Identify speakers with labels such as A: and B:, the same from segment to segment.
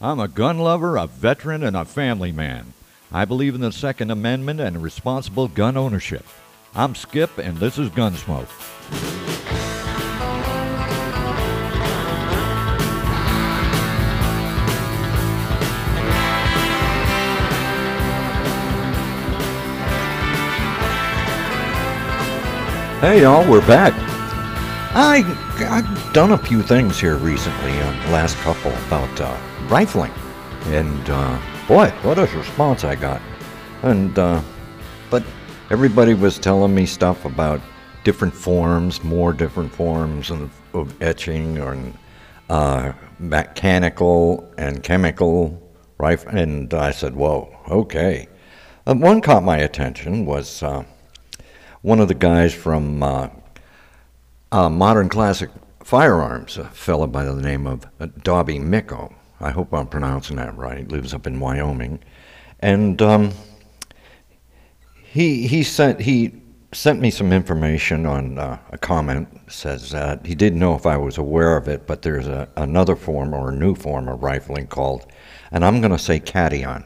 A: I'm a gun lover, a veteran, and a family man. I believe in the Second Amendment and responsible gun ownership. I'm Skip, and this is Gunsmoke. Hey, y'all, we're back. I, I've done a few things here recently, the last couple, about uh, rifling. And uh, boy, what a response I got. And, uh, but everybody was telling me stuff about different forms, more different forms of, of etching or uh, mechanical and chemical rifle. And I said, whoa, okay. Uh, one caught my attention was uh, one of the guys from uh, Modern Classic Firearms, a fellow by the name of Dobby Micko. I hope I'm pronouncing that right. Lives up in Wyoming, and um, he he sent he sent me some information on uh, a comment. Says that he didn't know if I was aware of it, but there's a, another form or a new form of rifling called, and I'm going to say cation,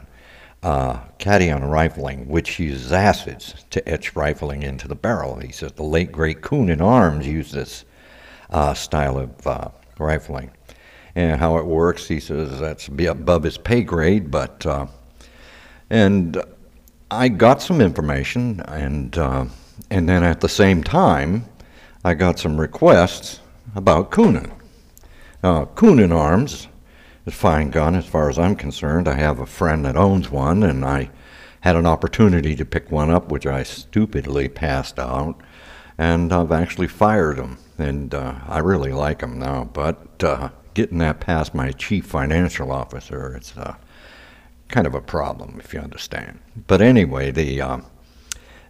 A: uh, cation rifling, which uses acids to etch rifling into the barrel. He says the late great Coonan Arms used this uh, style of uh, rifling and how it works. He says that's above his pay grade, but uh, and I got some information, and uh, and then at the same time, I got some requests about Coonan. Uh, Coonan Arms is a fine gun as far as I'm concerned. I have a friend that owns one, and I had an opportunity to pick one up, which I stupidly passed out, and I've actually fired them, and uh, I really like them now. But uh, getting that past my chief financial officer, it's uh, kind of a problem, if you understand. But anyway, the uh,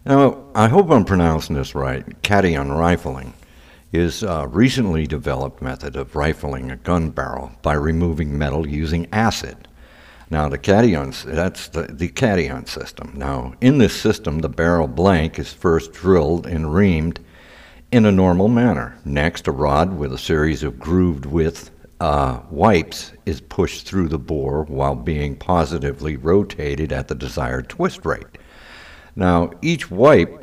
A: now I hope I'm pronouncing this right. Cation rifling is a recently developed method of rifling a gun barrel by removing metal using acid. Now the cation, that's the, the cation system. Now in this system, the barrel blank is first drilled and reamed in a normal manner. Next, a rod with a series of grooved width uh, wipes is pushed through the bore while being positively rotated at the desired twist rate. Now, each wipe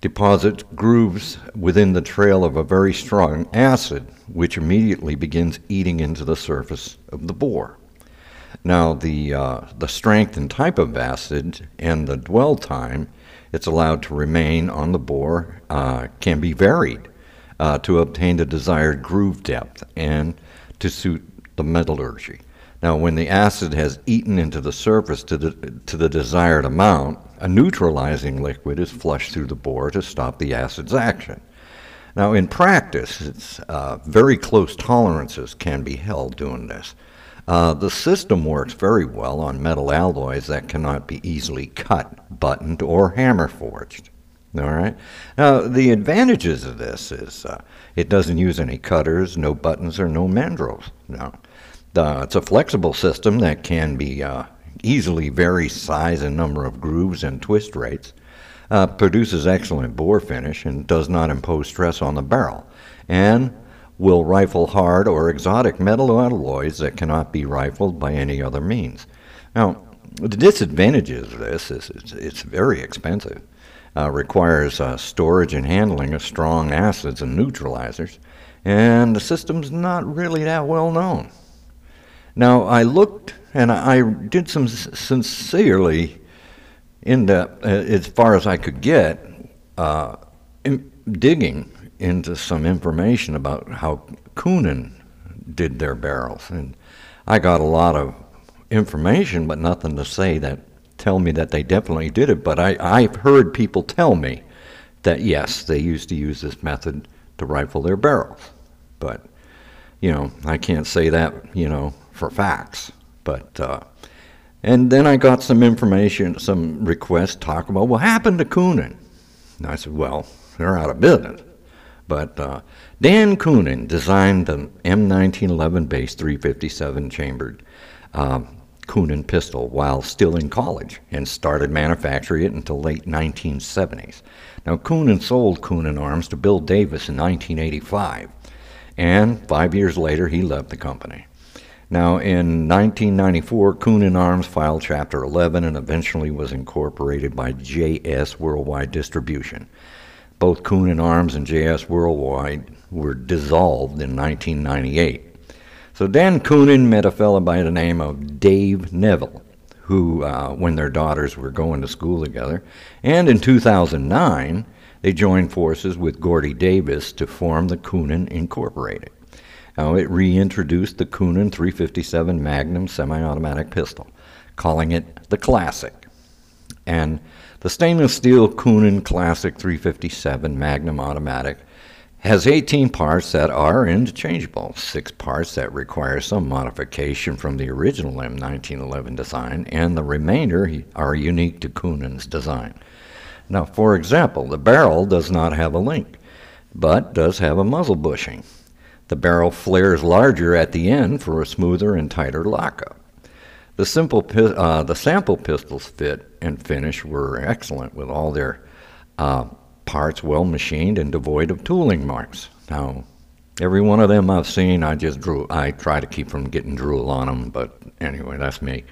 A: deposits grooves within the trail of a very strong acid, which immediately begins eating into the surface of the bore. Now, the, uh, the strength and type of acid and the dwell time it's allowed to remain on the bore uh, can be varied uh, to obtain the desired groove depth and to suit the metallurgy. Now, when the acid has eaten into the surface to the, to the desired amount, a neutralizing liquid is flushed through the bore to stop the acid's action. Now, in practice, it's, uh, very close tolerances can be held doing this. Uh, the system works very well on metal alloys that cannot be easily cut, buttoned, or hammer forged. All right. Now, the advantages of this is uh, it doesn't use any cutters, no buttons, or no mandrels. No. Uh, it's a flexible system that can be uh, easily vary size and number of grooves and twist rates. Uh, produces excellent bore finish and does not impose stress on the barrel, and will rifle hard or exotic metal alloys that cannot be rifled by any other means. Now, the disadvantages of this is it's, it's very expensive uh, requires uh, storage and handling of strong acids and neutralizers, and the system's not really that well known. Now, I looked and I did some sincerely in depth, uh, as far as I could get, uh, in digging into some information about how Coonan did their barrels. And I got a lot of information, but nothing to say that tell me that they definitely did it, but I, I've heard people tell me that yes, they used to use this method to rifle their barrels. But, you know, I can't say that, you know, for facts. But, uh, and then I got some information, some requests talk about what happened to Coonan. And I said, well, they're out of business. But uh, Dan Coonan designed the M1911 base 357 chambered um, Coonan pistol while still in college and started manufacturing it until late 1970s. Now, Coonan sold Coonan Arms to Bill Davis in 1985, and five years later he left the company. Now, in 1994, Coonan Arms filed Chapter 11 and eventually was incorporated by JS Worldwide Distribution. Both Coonan Arms and JS Worldwide were dissolved in 1998. So Dan Coonan met a fellow by the name of Dave Neville, who, uh, when their daughters were going to school together, and in 2009, they joined forces with Gordy Davis to form the Coonan Incorporated. Now, it reintroduced the Coonan 357 Magnum semi automatic pistol, calling it the Classic. And the stainless steel Coonan Classic 357 Magnum automatic has 18 parts that are interchangeable, six parts that require some modification from the original M1911 design, and the remainder are unique to Coonan's design. Now, for example, the barrel does not have a link, but does have a muzzle bushing. The barrel flares larger at the end for a smoother and tighter lockup. The, simple, uh, the sample pistols fit and finish were excellent with all their uh, parts well machined and devoid of tooling marks. Now, every one of them I've seen, I just drew. I try to keep from getting drool on them, but anyway, that's me.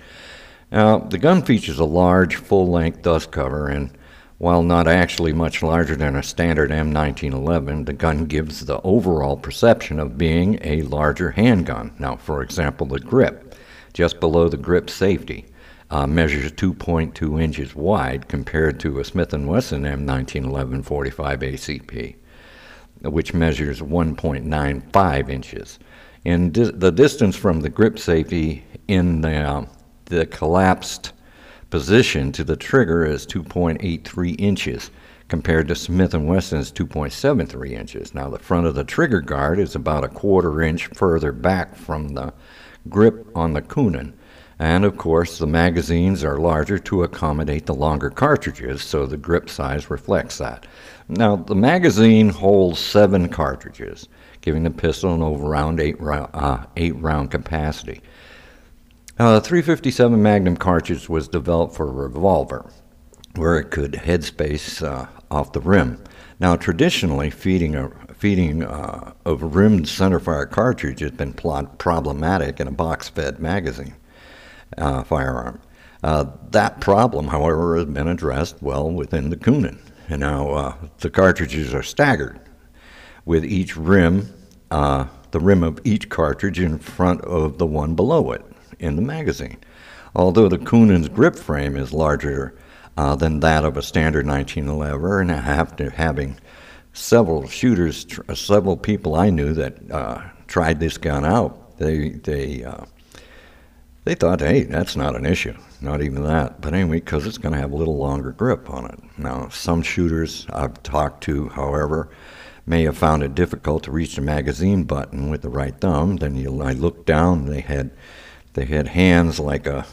A: Now, the gun features a large, full-length dust cover, and while not actually much larger than a standard M1911, the gun gives the overall perception of being a larger handgun. Now, for example, the grip, just below the grip safety uh, measures 2.2 inches wide compared to a Smith & Wesson M1911 45 ACP, which measures 1.95 inches. And di- the distance from the grip safety in the, uh, the collapsed position to the trigger is 2.83 inches compared to Smith & Wesson's 2.73 inches. Now the front of the trigger guard is about a quarter inch further back from the grip on the Coonan. And of course, the magazines are larger to accommodate the longer cartridges, so the grip size reflects that. Now, the magazine holds seven cartridges, giving the pistol an over round eight, uh, eight round capacity. Uh, the 357 Magnum cartridge was developed for a revolver, where it could headspace uh, off the rim. Now, traditionally, feeding a feeding uh, of rimmed centerfire cartridge has been problematic in a box-fed magazine uh, firearm. Uh, that problem, however, has been addressed well within the Coonan. And now uh, the cartridges are staggered, with each rim, uh, the rim of each cartridge in front of the one below it in the magazine. Although the Coonan's grip frame is larger uh, than that of a standard 1911, and after having several shooters, tr- several people I knew that uh, tried this gun out, they they they thought, hey, that's not an issue, not even that. But anyway, because it's going to have a little longer grip on it. Now, some shooters I've talked to, however, may have found it difficult to reach the magazine button with the right thumb. Then you, I looked down, they had, they had hands like a,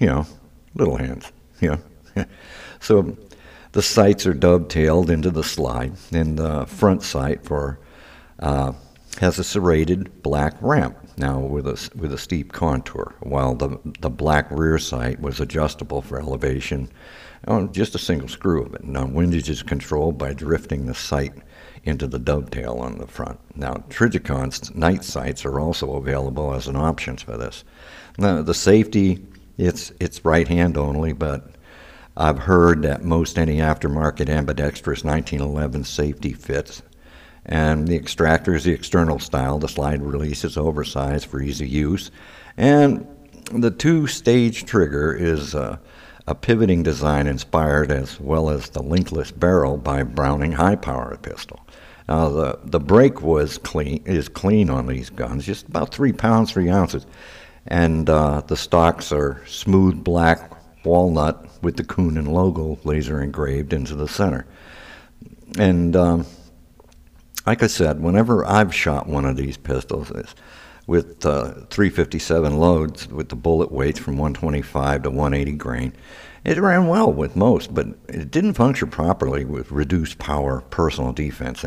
A: you know, little hands, you know. so the sights are dovetailed into the slide, and the front sight for uh, has a serrated black ramp now with a, with a steep contour, while the, the black rear sight was adjustable for elevation on just a single screw of it. Now, windage is controlled by drifting the sight into the dovetail on the front. Now, Trijicon's night sights are also available as an option for this. Now, the safety, it's, it's right hand only, but I've heard that most any aftermarket ambidextrous 1911 safety fits and the extractor is the external style. The slide release is oversized for easy use. And the two stage trigger is uh, a pivoting design inspired as well as the linkless barrel by Browning high power pistol. Now the, the brake was clean is clean on these guns, just about three pounds, three ounces. And uh, the stocks are smooth black walnut with the Coonan logo laser engraved into the center. And um, like I said, whenever I've shot one of these pistols with uh, 357 loads with the bullet weights from 125 to 180 grain, it ran well with most, but it didn't function properly with reduced power personal defense.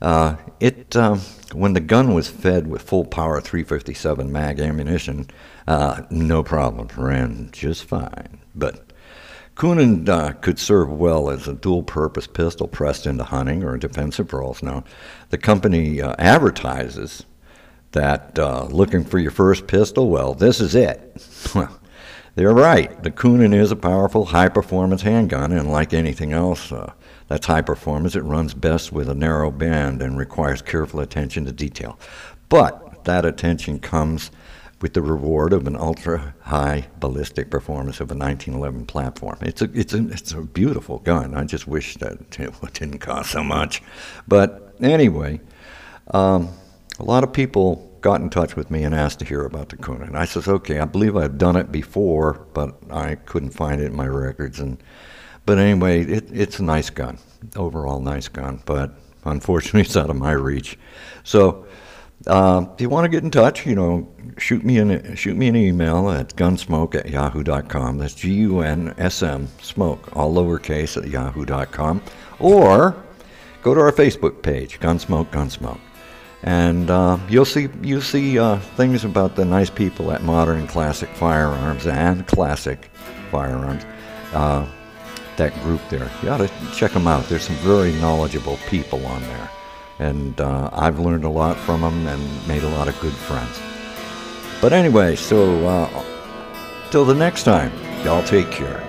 A: Uh, it um, when the gun was fed with full power 357 mag ammunition, uh, no problem, ran just fine. But Coonan uh, could serve well as a dual purpose pistol pressed into hunting or defensive roles. Now, the company uh, advertises that uh, looking for your first pistol, well, this is it. They're right. The Coonan is a powerful, high performance handgun, and like anything else uh, that's high performance, it runs best with a narrow band and requires careful attention to detail. But that attention comes with the reward of an ultra high ballistic performance of a 1911 platform. It's a, it's a, it's a beautiful gun. I just wish that it didn't cost so much. But anyway, um, a lot of people got in touch with me and asked to hear about the Coonan. And I says, okay, I believe I've done it before, but I couldn't find it in my records. And but anyway, it, it's a nice gun, overall nice gun. But unfortunately, it's out of my reach. So. Uh, if you want to get in touch, you know, shoot me an shoot me an email at gunsmoke at yahoo.com. That's G U N S M smoke, all lowercase at yahoo.com. Or go to our Facebook page, Gunsmoke Gunsmoke and uh, you'll see you'll see uh, things about the nice people at Modern Classic Firearms and Classic Firearms. Uh, that group there, you ought to check them out. There's some very knowledgeable people on there, and uh, I've learned a lot from them and made a lot of good friends. But anyway, so uh, till the next time, y'all take care.